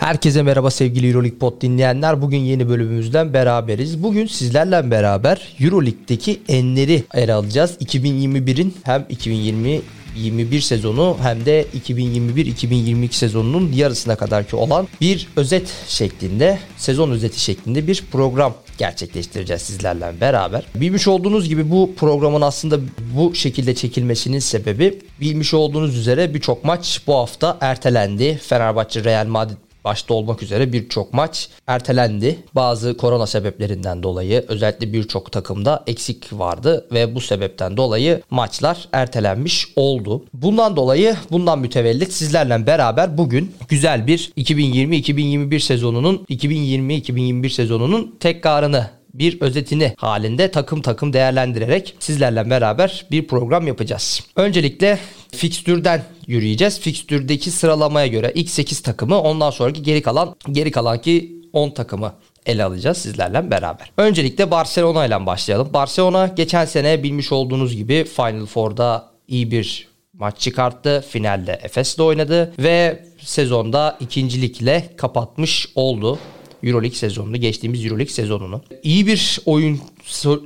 Herkese merhaba sevgili Euroleague Pod dinleyenler. Bugün yeni bölümümüzden beraberiz. Bugün sizlerle beraber Euroleague'deki enleri ele alacağız. 2021'in hem 2020 21 sezonu hem de 2021-2022 sezonunun yarısına kadarki olan bir özet şeklinde, sezon özeti şeklinde bir program gerçekleştireceğiz sizlerle beraber. Bilmiş olduğunuz gibi bu programın aslında bu şekilde çekilmesinin sebebi bilmiş olduğunuz üzere birçok maç bu hafta ertelendi. Fenerbahçe Real Madrid başta olmak üzere birçok maç ertelendi. Bazı korona sebeplerinden dolayı özellikle birçok takımda eksik vardı ve bu sebepten dolayı maçlar ertelenmiş oldu. Bundan dolayı bundan mütevellit sizlerle beraber bugün güzel bir 2020-2021 sezonunun 2020-2021 sezonunun tekrarını bir özetini halinde takım takım değerlendirerek sizlerle beraber bir program yapacağız. Öncelikle fikstürden yürüyeceğiz. Fikstürdeki sıralamaya göre ilk 8 takımı ondan sonraki geri kalan geri kalan ki 10 takımı ele alacağız sizlerle beraber. Öncelikle Barcelona ile başlayalım. Barcelona geçen sene bilmiş olduğunuz gibi Final Four'da iyi bir maç çıkarttı. Finalde Efes'le oynadı ve sezonda ikincilikle kapatmış oldu. Euroleague sezonunu, geçtiğimiz Euroleague sezonunu. İyi bir oyun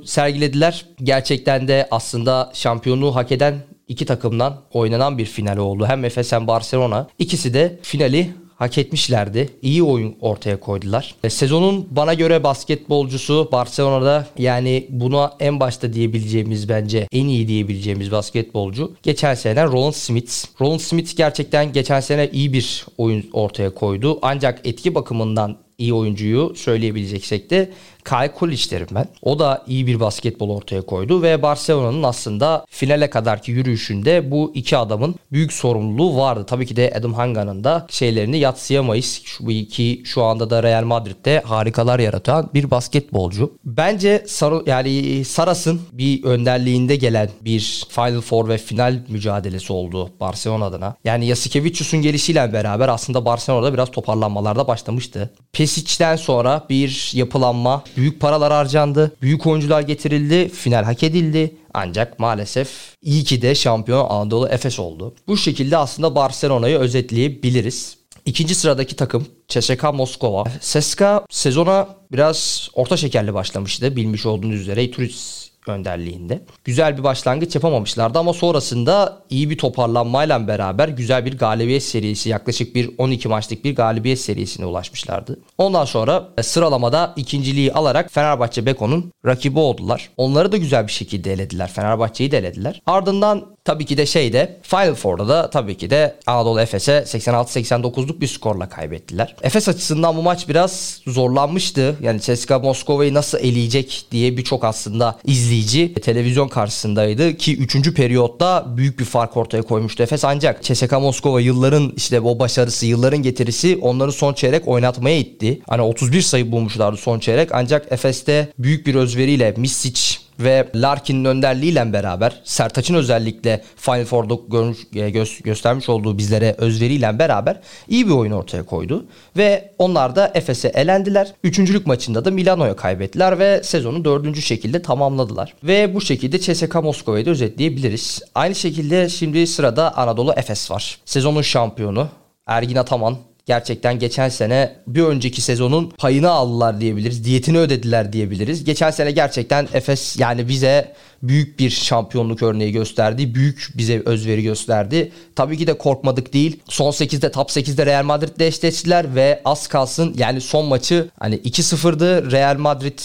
sergilediler. Gerçekten de aslında şampiyonluğu hak eden iki takımdan oynanan bir final oldu. Hem Efes hem Barcelona. İkisi de finali hak etmişlerdi. İyi oyun ortaya koydular. E, sezonun bana göre basketbolcusu Barcelona'da yani buna en başta diyebileceğimiz bence en iyi diyebileceğimiz basketbolcu geçen sene Roland Smith. Roland Smith gerçekten geçen sene iyi bir oyun ortaya koydu. Ancak etki bakımından iyi oyuncuyu söyleyebileceksek de Kai Kulic derim ben. O da iyi bir basketbol ortaya koydu ve Barcelona'nın aslında finale kadarki yürüyüşünde bu iki adamın büyük sorumluluğu vardı. Tabii ki de Adam Hanga'nın da şeylerini yatsıyamayız. Şu, bu iki şu anda da Real Madrid'de harikalar yaratan bir basketbolcu. Bence Sar yani Saras'ın bir önderliğinde gelen bir Final Four ve final mücadelesi oldu Barcelona adına. Yani Yasikevicius'un gelişiyle beraber aslında Barcelona'da biraz toparlanmalarda başlamıştı. Pesic'den sonra bir yapılanma, büyük paralar harcandı, büyük oyuncular getirildi, final hak edildi. Ancak maalesef iyi ki de şampiyon Anadolu Efes oldu. Bu şekilde aslında Barcelona'yı özetleyebiliriz. İkinci sıradaki takım CSKA Moskova. CSKA sezona biraz orta şekerli başlamıştı bilmiş olduğunuz üzere. Turist önderliğinde. Güzel bir başlangıç yapamamışlardı ama sonrasında iyi bir toparlanmayla beraber güzel bir galibiyet serisi yaklaşık bir 12 maçlık bir galibiyet serisine ulaşmışlardı. Ondan sonra e, sıralamada ikinciliği alarak Fenerbahçe Beko'nun rakibi oldular. Onları da güzel bir şekilde elediler. Fenerbahçe'yi de elediler. Ardından tabii ki de şeyde Final Four'da da tabii ki de Anadolu Efes'e 86-89'luk bir skorla kaybettiler. Efes açısından bu maç biraz zorlanmıştı. Yani CSKA Moskova'yı nasıl eleyecek diye birçok aslında izleyici televizyon karşısındaydı ki 3. periyotta büyük bir fark ortaya koymuştu Efes ancak CSKA Moskova yılların işte o başarısı yılların getirisi onları son çeyrek oynatmaya itti. Hani 31 sayı bulmuşlardı son çeyrek ancak Efes'te büyük bir özveriyle Misic ve Larkin'in önderliğiyle beraber Sertaç'ın özellikle Final Four'da görmüş, e, gö göstermiş olduğu bizlere özveriyle beraber iyi bir oyun ortaya koydu. Ve onlar da Efes'e elendiler. Üçüncülük maçında da Milano'ya kaybettiler ve sezonu dördüncü şekilde tamamladılar. Ve bu şekilde CSKA Moskova'yı da özetleyebiliriz. Aynı şekilde şimdi sırada Anadolu Efes var. Sezonun şampiyonu Ergin Ataman gerçekten geçen sene bir önceki sezonun payını aldılar diyebiliriz. Diyetini ödediler diyebiliriz. Geçen sene gerçekten Efes yani bize büyük bir şampiyonluk örneği gösterdi. Büyük bize özveri gösterdi. Tabii ki de korkmadık değil. Son 8'de top 8'de Real Madrid'le eşleştiler ve az kalsın yani son maçı hani 2-0'dı Real Madrid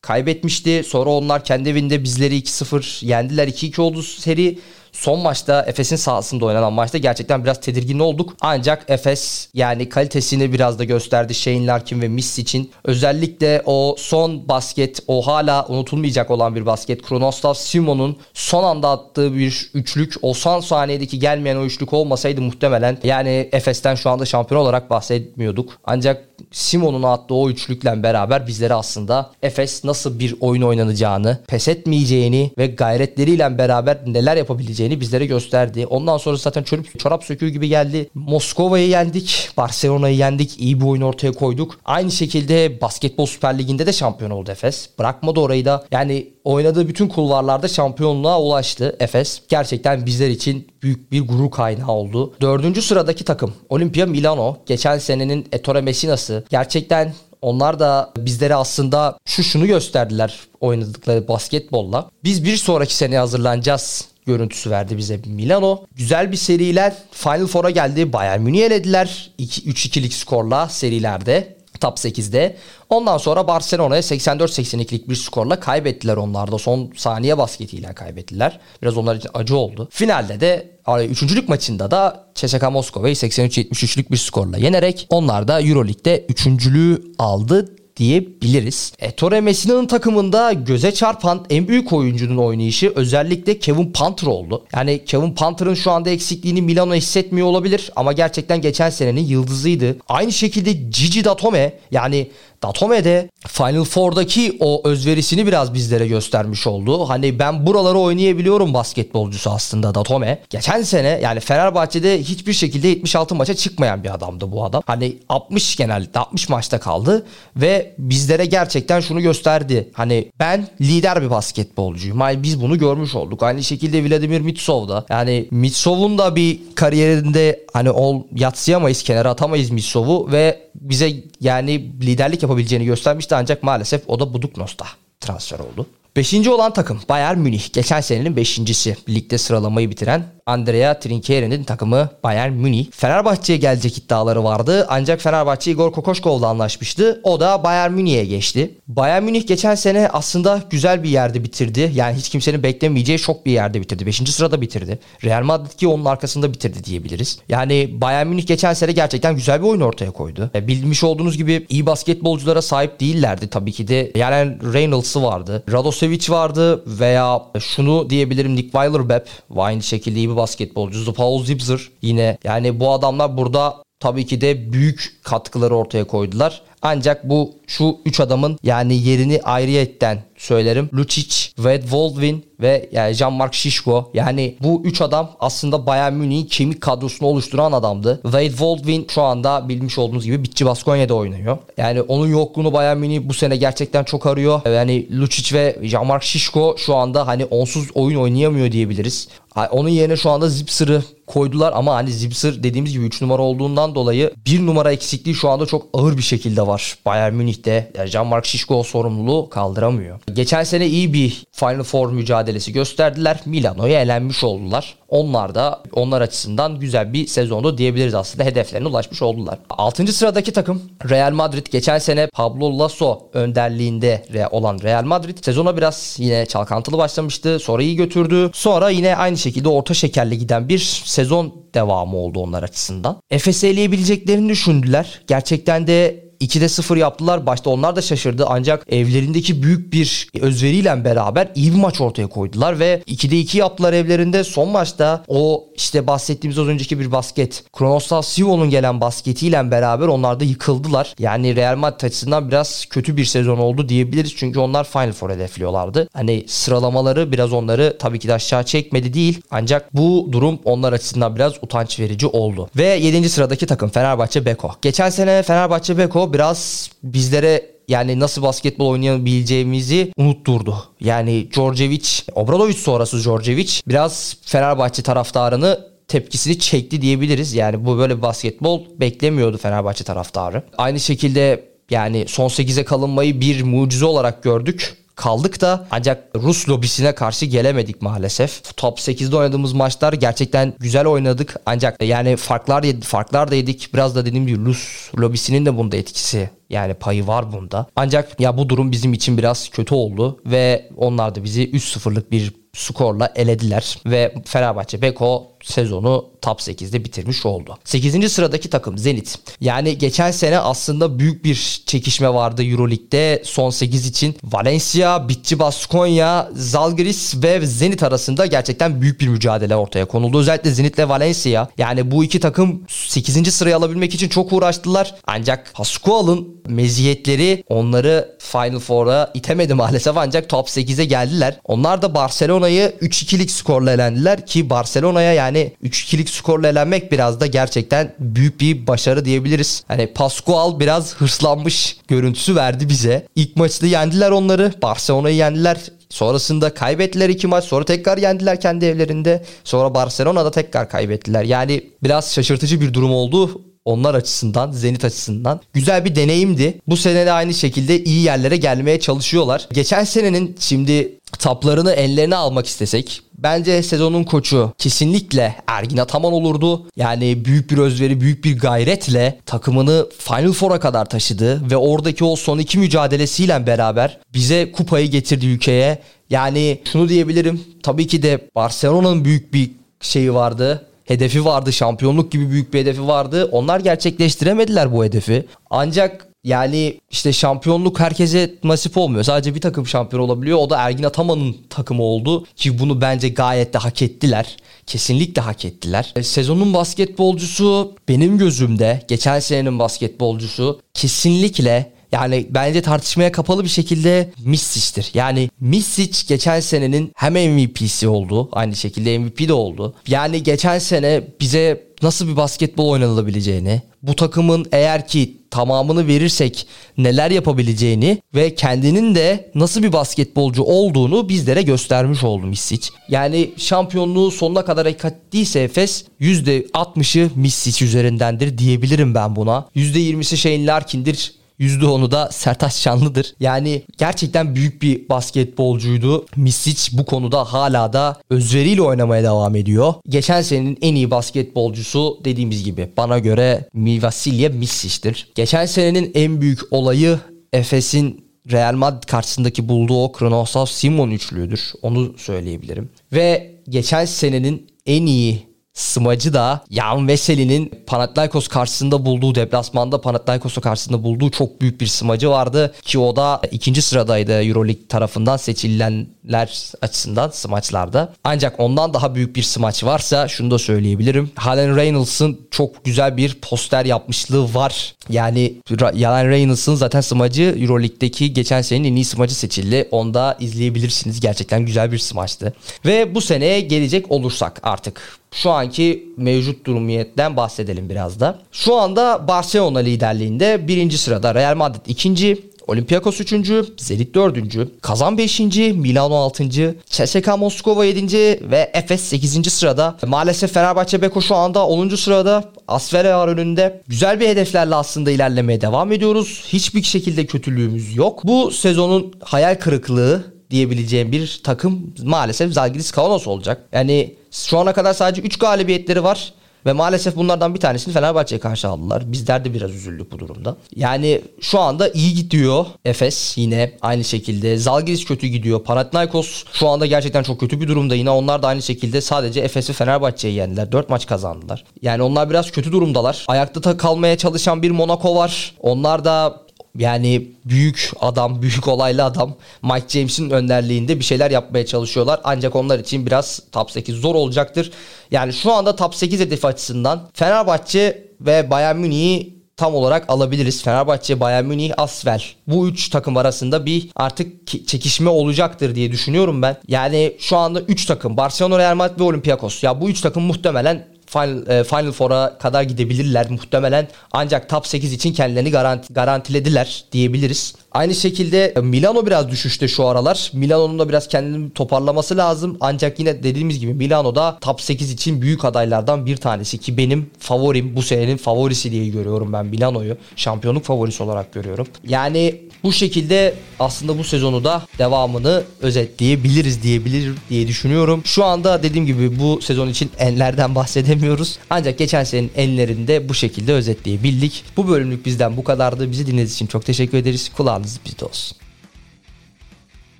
kaybetmişti. Sonra onlar kendi evinde bizleri 2-0 yendiler. 2-2 oldu seri. Son maçta Efes'in sahasında oynanan maçta gerçekten biraz tedirgin olduk. Ancak Efes yani kalitesini biraz da gösterdi Shane Larkin ve Miss için. Özellikle o son basket, o hala unutulmayacak olan bir basket. Kronoslav Simon'un son anda attığı bir üçlük. O son saniyedeki gelmeyen o üçlük olmasaydı muhtemelen yani Efes'ten şu anda şampiyon olarak bahsetmiyorduk. Ancak Simon'un attığı o üçlükle beraber bizlere aslında Efes nasıl bir oyun oynanacağını, pes etmeyeceğini ve gayretleriyle beraber neler yapabileceğini bizlere gösterdi. Ondan sonra zaten çorap, çorap söküğü gibi geldi. Moskova'yı yendik, Barcelona'yı yendik, iyi bir oyun ortaya koyduk. Aynı şekilde Basketbol Süper Ligi'nde de şampiyon oldu Efes. Bırakmadı orayı da. Yani oynadığı bütün kulvarlarda şampiyonluğa ulaştı Efes. Gerçekten bizler için büyük bir gurur kaynağı oldu. Dördüncü sıradaki takım Olimpia Milano. Geçen senenin Ettore Messina'sı. Gerçekten onlar da bizlere aslında şu şunu gösterdiler oynadıkları basketbolla. Biz bir sonraki sene hazırlanacağız görüntüsü verdi bize Milano. Güzel bir seriyle Final Four'a geldi. Bayern Münih elediler. 3-2'lik skorla serilerde top 8'de. Ondan sonra Barcelona'ya 84-82'lik bir skorla kaybettiler onlar da. Son saniye basketiyle kaybettiler. Biraz onlar için acı oldu. Finalde de üçüncülük maçında da CSKA Moskova'yı 83-73'lük bir skorla yenerek onlar da Euroleague'de üçüncülüğü aldı diyebiliriz. Ettore Messina'nın takımında göze çarpan en büyük oyuncunun oynayışı özellikle Kevin Panther oldu. Yani Kevin Panther'ın şu anda eksikliğini Milano hissetmiyor olabilir ama gerçekten geçen senenin yıldızıydı. Aynı şekilde Gigi Datome yani Datome'de Final Four'daki o özverisini biraz bizlere göstermiş oldu. Hani ben buraları oynayabiliyorum basketbolcusu aslında Datome. Geçen sene yani Fenerbahçe'de hiçbir şekilde 76 maça çıkmayan bir adamdı bu adam. Hani 60 genelde 60 maçta kaldı ve bizlere gerçekten şunu gösterdi. Hani ben lider bir basketbolcuyum. Hani biz bunu görmüş olduk. Aynı şekilde Vladimir Mitsov da. Yani Mitsov'un da bir kariyerinde hani ol yatsıyamayız, kenara atamayız Mitsov'u ve bize yani liderlik yapabileceğini göstermişti ancak maalesef o da Buduknos'ta transfer oldu. Beşinci olan takım Bayern Münih. Geçen senenin beşincisi. Ligde sıralamayı bitiren Andrea Trinchieri'nin takımı Bayern Münih. Fenerbahçe'ye gelecek iddiaları vardı. Ancak Fenerbahçe Igor Kokoşkov'la anlaşmıştı. O da Bayern Münih'e geçti. Bayern Münih geçen sene aslında güzel bir yerde bitirdi. Yani hiç kimsenin beklemeyeceği şok bir yerde bitirdi. Beşinci sırada bitirdi. Real Madrid ki onun arkasında bitirdi diyebiliriz. Yani Bayern Münih geçen sene gerçekten güzel bir oyun ortaya koydu. E, bilmiş olduğunuz gibi iyi basketbolculara sahip değillerdi tabii ki de. Yani Reynolds'ı vardı. Radosevic vardı veya şunu diyebilirim Nick Weiler-Bepp aynı şekilde iyi bir basketbolcusu. Paul Zipser yine yani bu adamlar burada tabii ki de büyük katkıları ortaya koydular. Ancak bu şu üç adamın yani yerini ayrıyetten söylerim. Lucic, Wade Baldwin ve yani Jean-Marc Şişko. Yani bu üç adam aslında Bayern Münih'in kemik kadrosunu oluşturan adamdı. Wade Baldwin şu anda bilmiş olduğunuz gibi Bitçi Baskonya'da oynuyor. Yani onun yokluğunu Bayern Münih bu sene gerçekten çok arıyor. Yani Lucic ve Jean-Marc Şişko şu anda hani onsuz oyun oynayamıyor diyebiliriz. Onun yerine şu anda Zipser'ı koydular ama hani Zipser dediğimiz gibi 3 numara olduğundan dolayı 1 numara eksikliği şu anda çok ağır bir şekilde var Bayern Münih'te. Yani Jean-Marc Şişko sorumluluğu kaldıramıyor. Geçen sene iyi bir Final Four mücadelesi gösterdiler. Milano'ya elenmiş oldular. Onlar da onlar açısından güzel bir sezondu diyebiliriz aslında. Hedeflerine ulaşmış oldular. 6. sıradaki takım Real Madrid. Geçen sene Pablo Lasso önderliğinde olan Real Madrid sezona biraz yine çalkantılı başlamıştı. Sonra iyi götürdü. Sonra yine aynı şekilde orta şekerli giden bir sezon devamı oldu onlar açısından. Efes'i eleyebileceklerini düşündüler. Gerçekten de 2'de 0 yaptılar. Başta onlar da şaşırdı ancak evlerindeki büyük bir özveriyle beraber iyi bir maç ortaya koydular ve 2'de 2 yaptılar evlerinde. Son maçta o işte bahsettiğimiz az önceki bir basket. Kronos'ta Sivo'nun gelen basketiyle beraber onlar da yıkıldılar. Yani Real Madrid açısından biraz kötü bir sezon oldu diyebiliriz. Çünkü onlar Final Four hedefliyorlardı. Hani sıralamaları biraz onları tabii ki de aşağı çekmedi değil. Ancak bu durum onlar açısından biraz utanç verici oldu. Ve 7. sıradaki takım Fenerbahçe Beko. Geçen sene Fenerbahçe Beko biraz bizlere yani nasıl basketbol oynayabileceğimizi unutturdu. Yani Djordjevic, Obradovic sonrası Djordjevic biraz Fenerbahçe taraftarını tepkisini çekti diyebiliriz. Yani bu böyle basketbol beklemiyordu Fenerbahçe taraftarı. Aynı şekilde yani son 8'e kalınmayı bir mucize olarak gördük kaldık da ancak Rus lobisine karşı gelemedik maalesef. Top 8'de oynadığımız maçlar gerçekten güzel oynadık ancak yani farklar yedik, farklar da yedik. Biraz da dediğim gibi Rus lobisinin de bunda etkisi yani payı var bunda. Ancak ya bu durum bizim için biraz kötü oldu ve onlar da bizi 3-0'lık bir skorla elediler ve Fenerbahçe Beko sezonu top 8'de bitirmiş oldu. 8. sıradaki takım Zenit. Yani geçen sene aslında büyük bir çekişme vardı Euroleague'de son 8 için. Valencia, Bitci Baskonya, Zalgiris ve Zenit arasında gerçekten büyük bir mücadele ortaya konuldu. Özellikle Zenit ile Valencia. Yani bu iki takım 8. sırayı alabilmek için çok uğraştılar. Ancak Pascual'ın meziyetleri onları Final Four'a itemedi maalesef ancak top 8'e geldiler. Onlar da Barcelona'yı 3-2'lik skorla elendiler ki Barcelona'ya yani yani 3-2'lik skorla elenmek biraz da gerçekten büyük bir başarı diyebiliriz. Hani Pascual biraz hırslanmış görüntüsü verdi bize. İlk maçta yendiler onları. Barcelona'yı yendiler. Sonrasında kaybettiler iki maç. Sonra tekrar yendiler kendi evlerinde. Sonra Barcelona'da tekrar kaybettiler. Yani biraz şaşırtıcı bir durum oldu onlar açısından, Zenit açısından güzel bir deneyimdi. Bu sene de aynı şekilde iyi yerlere gelmeye çalışıyorlar. Geçen senenin şimdi taplarını ellerine almak istesek bence sezonun koçu kesinlikle Ergin Ataman olurdu. Yani büyük bir özveri, büyük bir gayretle takımını Final Four'a kadar taşıdı ve oradaki o son iki mücadelesiyle beraber bize kupayı getirdi ülkeye. Yani şunu diyebilirim. Tabii ki de Barcelona'nın büyük bir şeyi vardı hedefi vardı. Şampiyonluk gibi büyük bir hedefi vardı. Onlar gerçekleştiremediler bu hedefi. Ancak yani işte şampiyonluk herkese nasip olmuyor. Sadece bir takım şampiyon olabiliyor. O da Ergin Ataman'ın takımı oldu. Ki bunu bence gayet de hak ettiler. Kesinlikle hak ettiler. E, sezonun basketbolcusu benim gözümde geçen senenin basketbolcusu kesinlikle yani bence tartışmaya kapalı bir şekilde Misic'tir. Yani Misic geçen senenin hem MVP'si oldu. Aynı şekilde MVP de oldu. Yani geçen sene bize nasıl bir basketbol oynanabileceğini, bu takımın eğer ki tamamını verirsek neler yapabileceğini ve kendinin de nasıl bir basketbolcu olduğunu bizlere göstermiş oldu Misic. Yani şampiyonluğu sonuna kadar hak ettiyse Efes %60'ı Misic üzerindendir diyebilirim ben buna. %20'si Shane Larkin'dir. %10'u da Sertaç Şanlı'dır. Yani gerçekten büyük bir basketbolcuydu. Misic bu konuda hala da özveriyle oynamaya devam ediyor. Geçen senenin en iyi basketbolcusu dediğimiz gibi bana göre Vasilya Misic'tir. Geçen senenin en büyük olayı Efes'in Real Madrid karşısındaki bulduğu o Kronoslav Simon üçlüğüdür. Onu söyleyebilirim. Ve geçen senenin en iyi smacı da Jan Veseli'nin Panathinaikos karşısında bulduğu deplasmanda Panathinaikos'u karşısında bulduğu çok büyük bir smacı vardı ki o da ikinci sıradaydı Euroleague tarafından seçilenler açısından smaçlarda. Ancak ondan daha büyük bir smaç varsa şunu da söyleyebilirim. Halen Reynolds'ın çok güzel bir poster yapmışlığı var. Yani Halen Reynolds'ın zaten smacı Euroleague'deki geçen senenin en iyi smacı seçildi. Onu da izleyebilirsiniz. Gerçekten güzel bir smaçtı. Ve bu seneye gelecek olursak artık şu anki mevcut durumiyetten bahsedelim biraz da. Şu anda Barcelona liderliğinde birinci sırada Real Madrid ikinci, Olympiakos 3. Zenit 4. Kazan 5. Milano 6. CSKA Moskova 7. ve Efes 8. sırada. Maalesef Fenerbahçe Beko şu anda 10. sırada. Asfere önünde. Güzel bir hedeflerle aslında ilerlemeye devam ediyoruz. Hiçbir şekilde kötülüğümüz yok. Bu sezonun hayal kırıklığı diyebileceğim bir takım maalesef Zalgiris Kaunas olacak. Yani şu ana kadar sadece 3 galibiyetleri var. Ve maalesef bunlardan bir tanesini Fenerbahçe'ye karşı aldılar. Bizler de biraz üzüldük bu durumda. Yani şu anda iyi gidiyor Efes yine aynı şekilde. Zalgiris kötü gidiyor. Panathinaikos şu anda gerçekten çok kötü bir durumda. Yine onlar da aynı şekilde sadece Efes ve Fenerbahçe'yi yendiler. 4 maç kazandılar. Yani onlar biraz kötü durumdalar. Ayakta kalmaya çalışan bir Monaco var. Onlar da yani büyük adam, büyük olaylı adam Mike James'in önderliğinde bir şeyler yapmaya çalışıyorlar. Ancak onlar için biraz top 8 zor olacaktır. Yani şu anda top 8 hedefi açısından Fenerbahçe ve Bayern Münih'i tam olarak alabiliriz. Fenerbahçe, Bayern Münih, Asvel. Bu üç takım arasında bir artık çekişme olacaktır diye düşünüyorum ben. Yani şu anda üç takım Barcelona, Real Madrid ve Olympiakos. Ya bu üç takım muhtemelen Final, e, Final Four'a kadar gidebilirler muhtemelen. Ancak top 8 için kendilerini garanti, garantilediler diyebiliriz. Aynı şekilde e, Milano biraz düşüşte şu aralar. Milano'nun da biraz kendini toparlaması lazım. Ancak yine dediğimiz gibi Milano'da top 8 için büyük adaylardan bir tanesi ki benim favorim bu senenin favorisi diye görüyorum ben Milano'yu. Şampiyonluk favorisi olarak görüyorum. Yani bu şekilde aslında bu sezonu da devamını özetleyebiliriz diyebilir diye düşünüyorum. Şu anda dediğim gibi bu sezon için enlerden bahsedemiyoruz. Ancak geçen senenin enlerinde bu şekilde özetleyebildik. Bu bölümlük bizden bu kadardı. Bizi dinlediğiniz için çok teşekkür ederiz. Kulağınız Carlos Bitos.